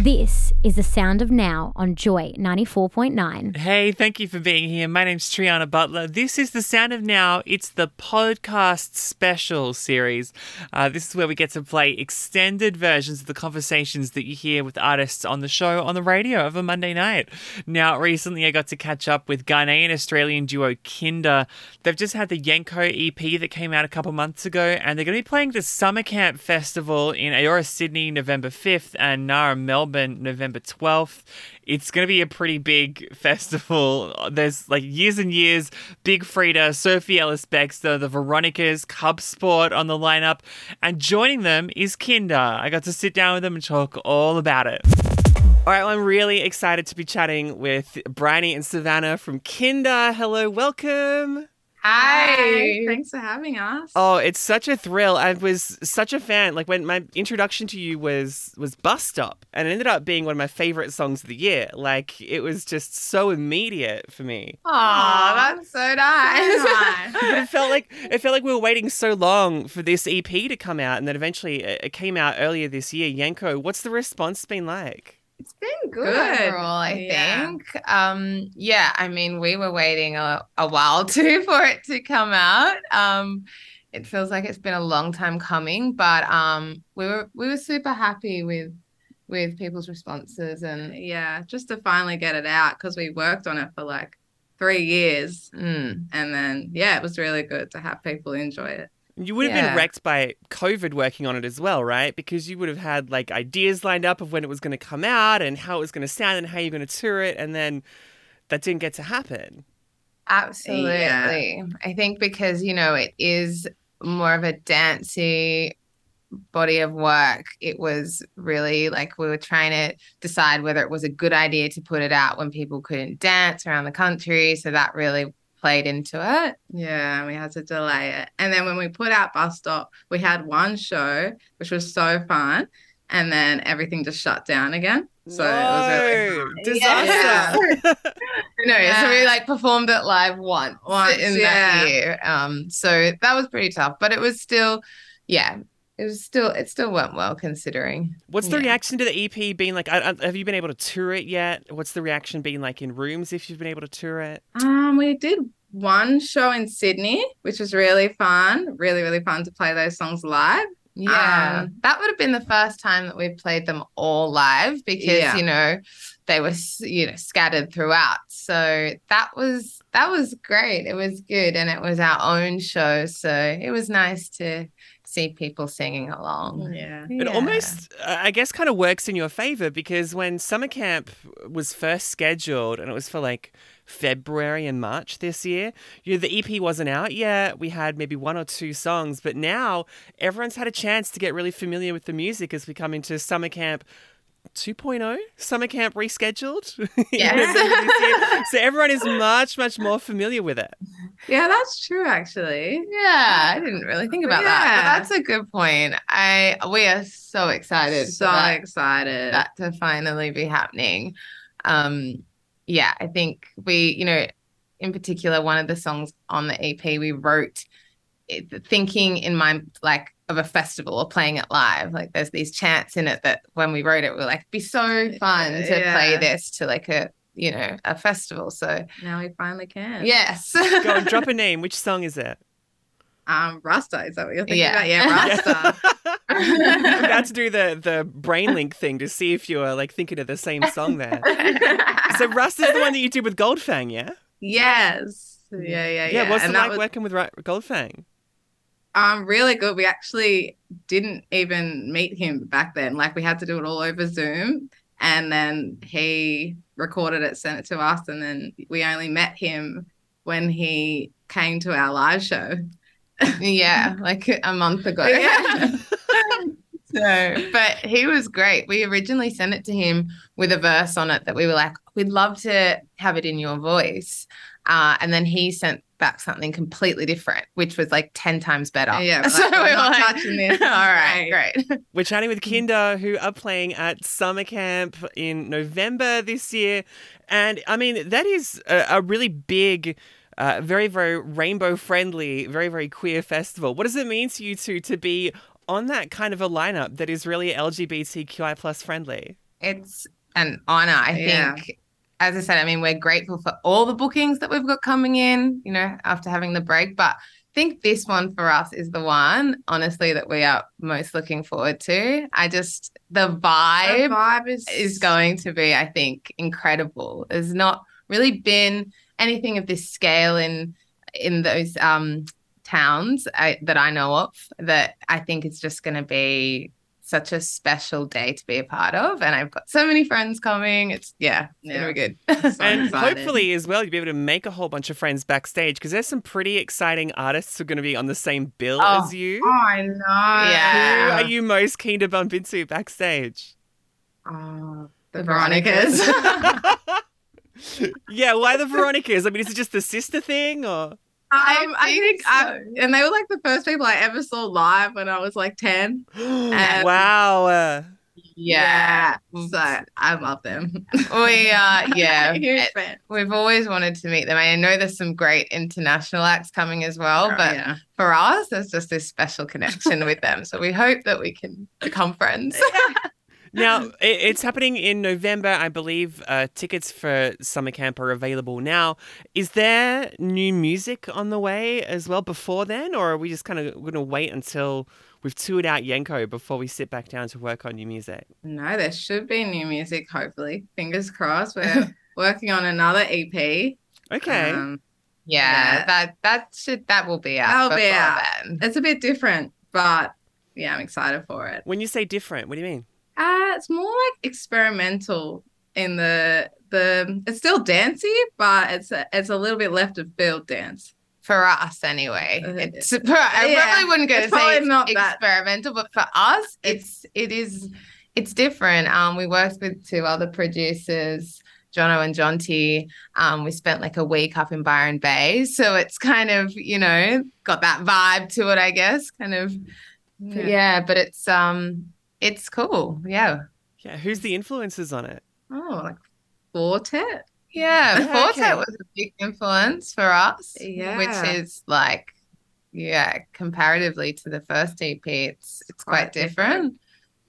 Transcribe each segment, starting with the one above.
This is the sound of now on Joy 94.9. Hey, thank you for being here. My name's Triana Butler. This is The Sound of Now. It's the podcast special series. Uh, this is where we get to play extended versions of the conversations that you hear with artists on the show on the radio of a Monday night. Now, recently I got to catch up with Ghanaian Australian duo Kinder. They've just had the Yenko EP that came out a couple months ago, and they're going to be playing the Summer Camp Festival in Eora, Sydney, November 5th, and Naarm, Melbourne. November 12th. It's going to be a pretty big festival. There's like years and years Big Freedia, Sophie Ellis Bextor, the Veronicas, Cub Sport on the lineup. And joining them is Kinder. I got to sit down with them and talk all about it. All right, well, I'm really excited to be chatting with Bryony and Savannah from Kinder. Hello, welcome. Hi. Thanks for having us. Oh, it's such a thrill. I was such a fan. Like when my introduction to you was was Bus Stop, and it ended up being one of my favorite songs of the year. Like it was just so immediate for me. Oh, that's so nice. So nice. but it felt like it felt like we were waiting so long for this EP to come out, and then eventually it came out earlier this year. Yenko, what's the response been like? It's been good, good. overall, I yeah. think. Um, yeah, I mean, we were waiting a, a while too for it to come out. Um, it feels like it's been a long time coming, but um, we were we were super happy with with people's responses and yeah, just to finally get it out because we worked on it for like three years, mm. and then yeah, it was really good to have people enjoy it. You would have yeah. been wrecked by COVID working on it as well, right? Because you would have had like ideas lined up of when it was going to come out and how it was going to sound and how you're going to tour it, and then that didn't get to happen. Absolutely. Yeah. I think because, you know, it is more of a dancey body of work, it was really like we were trying to decide whether it was a good idea to put it out when people couldn't dance around the country. So that really played into it. Yeah, we had to delay it. And then when we put out Bus Stop, we had one show, which was so fun. And then everything just shut down again. So no, it was really disaster. Yeah. no, yeah. so we like performed it live once, once in yeah. that year. Um, so that was pretty tough, but it was still, yeah, it was still it still went well considering. What's the yeah. reaction to the EP being like? I, I, have you been able to tour it yet? What's the reaction being like in rooms if you've been able to tour it? Um, we did one show in Sydney, which was really fun. Really, really fun to play those songs live. Yeah, um, that would have been the first time that we played them all live because yeah. you know they were you know scattered throughout. So that was that was great. It was good, and it was our own show, so it was nice to see people singing along. Yeah. It yeah. almost, I guess, kind of works in your favor because when summer camp was first scheduled and it was for like February and March this year, you know, the EP wasn't out yet. We had maybe one or two songs, but now everyone's had a chance to get really familiar with the music as we come into summer camp 2.0 summer camp rescheduled. Yes. so everyone is much, much more familiar with it. Yeah, that's true actually. Yeah, I didn't really think about yeah. that. But that's a good point. I we are so excited. So that, excited that to finally be happening. Um yeah, I think we, you know, in particular, one of the songs on the EP we wrote it, thinking in mind like of a festival or playing it live. Like there's these chants in it that when we wrote it, we are like, be so fun to yeah. play this to like a you know a festival. So now we finally can. Yes. Go and drop a name. Which song is it? Um, Rasta. Is that what you're thinking yeah. about? Yeah, Rasta. I'm about to do the the brain link thing to see if you're like thinking of the same song there. so Rasta is the one that you did with Goldfang, yeah? Yes. Yeah, yeah, yeah. Yeah, what's and it like was... working with Goldfang? Um, really good. We actually didn't even meet him back then. Like we had to do it all over Zoom, and then he recorded it, sent it to us, and then we only met him when he came to our live show. yeah, like a month ago. Yeah. so, but he was great. We originally sent it to him with a verse on it that we were like, we'd love to have it in your voice. Uh, and then he sent back something completely different, which was like 10 times better. Yeah, we're so like, we we're were not like, touching this. All right, Right. great. We're chatting with Kinder, who are playing at summer camp in November this year. And I mean, that is a, a really big, uh, very, very rainbow friendly, very, very queer festival. What does it mean to you two to be on that kind of a lineup that is really LGBTQI plus friendly? It's an honor. I Yeah. think, as I said, I mean, we're grateful for all the bookings that we've got coming in, you know, after having the break. But I think this one for us is the one, honestly, that we are most looking forward to. I just, the The vibe vibe is is going to be, I think, incredible. There's not really been anything of this scale in in those um, towns I, that I know of. That I think it's just going to be such a special day to be a part of. And I've got so many friends coming. It's yeah, it's Yeah. gonna be good. So and excited. hopefully, as well, you'll be able to make a whole bunch of friends backstage because there's some pretty exciting artists who are going to be on the same bill Oh. as you. Oh, I know. Yeah. Who are you most keen to bump into backstage? Oh, The Veronicas. yeah, why the Veronicas? I mean, is it just the sister thing or? Um, I think, think I, and they were like the first people I ever saw live when I was like 10. wow. uh, yeah. So I love them. We uh yeah. Huge. We've always wanted to meet them. I know there's some great international acts coming as well, Oh, but yeah. for us, there's just this special connection with them. So we hope that we can become friends. Now, it's happening in November, I believe. Uh, tickets for summer camp are available now. Is there new music on the way as well before then, or are we just kind of going to wait until we've toured out Yenko before we sit back down to work on new music? No, there should be new music, hopefully. Fingers crossed. We're working on another EP. Okay. Um, yeah, Yeah. that that should that will be out. That'll be out. then. it's a bit different, but yeah, I'm excited for it. when you say different, what do you mean? Uh, it's more like experimental in the the it's still dancey, but it's a, it's a little bit left of field dance. For us, anyway. Uh, It's, I yeah, probably wouldn't go to say it's not that- experimental, but for us, it's it is it's different. Um, we worked with two other producers, Jono and Jonty. Um, we spent like a week up in Byron Bay, so it's kind of you know got that vibe to it, I guess. Kind of yeah, but it's um it's cool. Yeah, Yeah, who's the influences on it? Oh, like quartet. yeah. Forte okay. was a big influence for us, Yeah. which is like yeah, comparatively to the first EP, it's it's quite, Quite different. different.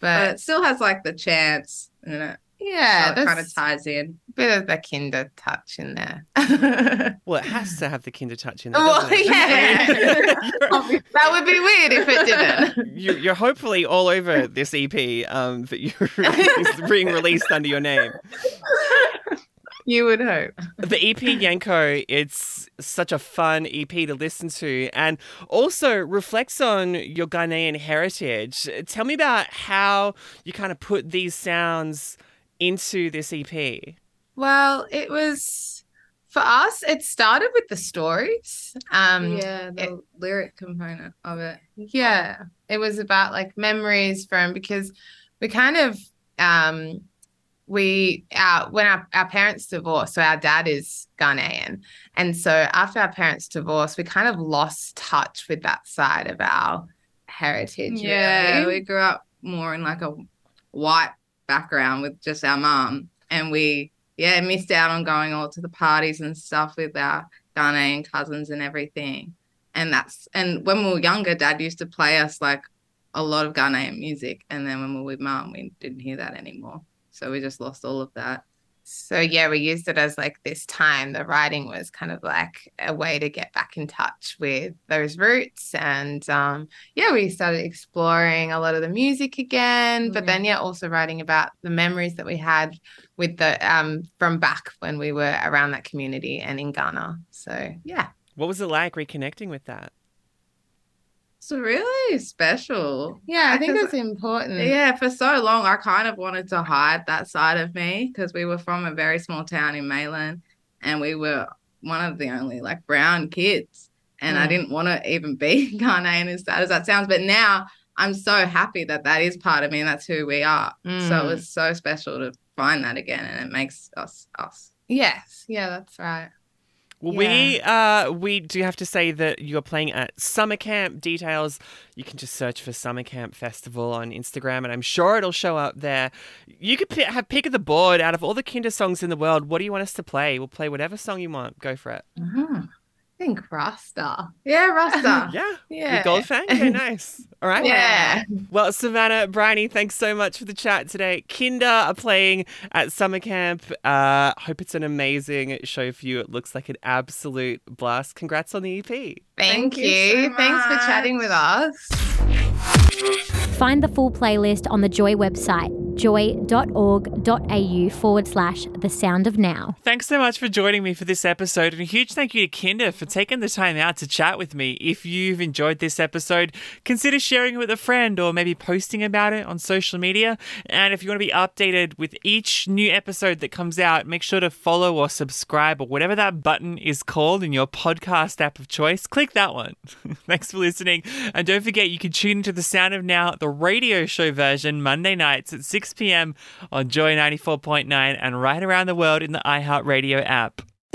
But, But it still has like the chants in it. Yeah, so it kind of ties in. a bit of the kinder touch in there. Well, it has to have the kinder touch in there. well, it? yeah. That would be weird if it didn't. you're, you're hopefully all over this EP um, that you're being released under your name. You would hope. The EP Yenko, it's such a fun EP to listen to and also reflects on your Ghanaian heritage. Tell me about how you kind of put these sounds into this EP. Well, it was for us. It started with the stories. Um, yeah, the lyric component of it. Yeah, it was about like memories from because we kind of um we our when our, our parents divorced, so our dad is Ghanaian. And so after our parents divorced, we kind of lost touch with that side of our heritage. Yeah, really. we grew up more in like a white background with just our mum, and we yeah missed out on going all to the parties and stuff with our Ghanaian cousins and everything. And that's and when we were younger, Dad used to play us like a lot of Ghanaian music, and then when we were with Mum, we didn't hear that anymore. So we just lost all of that. So yeah, we used it as like this time. The writing was kind of like a way to get back in touch with those roots, and um, yeah, we started exploring a lot of the music again. But then yeah, also writing about the memories that we had with the um from back when we were around that community and in Ghana. So yeah, What was it like reconnecting with that? It's really special. yeah, I think it's important. Yeah, for so long, I kind of wanted to hide that side of me because we were from a very small town in Maitland and we were one of the only like brown kids. And I Mm. didn't want to even be Ghanaian as sad as that sounds. But now I'm so happy that that is part of me and that's who we are. So Mm. it was so special to find that again and it makes us us. Yes, yeah, that's right. Well, we uh, we do have to say that you're playing at summer camp. Details you can just search for summer camp festival on Instagram, and I'm sure it'll show up there. You could p- have pick of the board out of all the Kinder songs in the world. What do you want us to play? We'll play whatever song you want. Go for it. Uh-huh. I think Rasta. Yeah, Rasta. Yeah, Yeah. With Goldfang. Okay, nice. All right. Yeah. Well, Savannah, Bryony, thanks so much for the chat today. Kinder are playing at summer camp. Uh, hope it's an amazing show for you. It looks like an absolute blast. Congrats on the EP. Thank, Thank you you. so Thanks for chatting with us. Find the full playlist on the Joy website, joy.org.au forward slash the sound of now. Thanks so much for joining me for this episode, and a huge thank you to Kinder for taking the time out to chat with me. If you've enjoyed this episode, consider sharing it with a friend or maybe posting about it on social media. And if you want to be updated with each new episode that comes out, make sure to follow or subscribe or whatever that button is called in your podcast app of choice. Click that one. Thanks for listening. And don't forget, you can tune into The Sound of Now, the radio show version, Monday nights at 6 p.m. on Joy 94.9 and right around the world in the iHeartRadio app.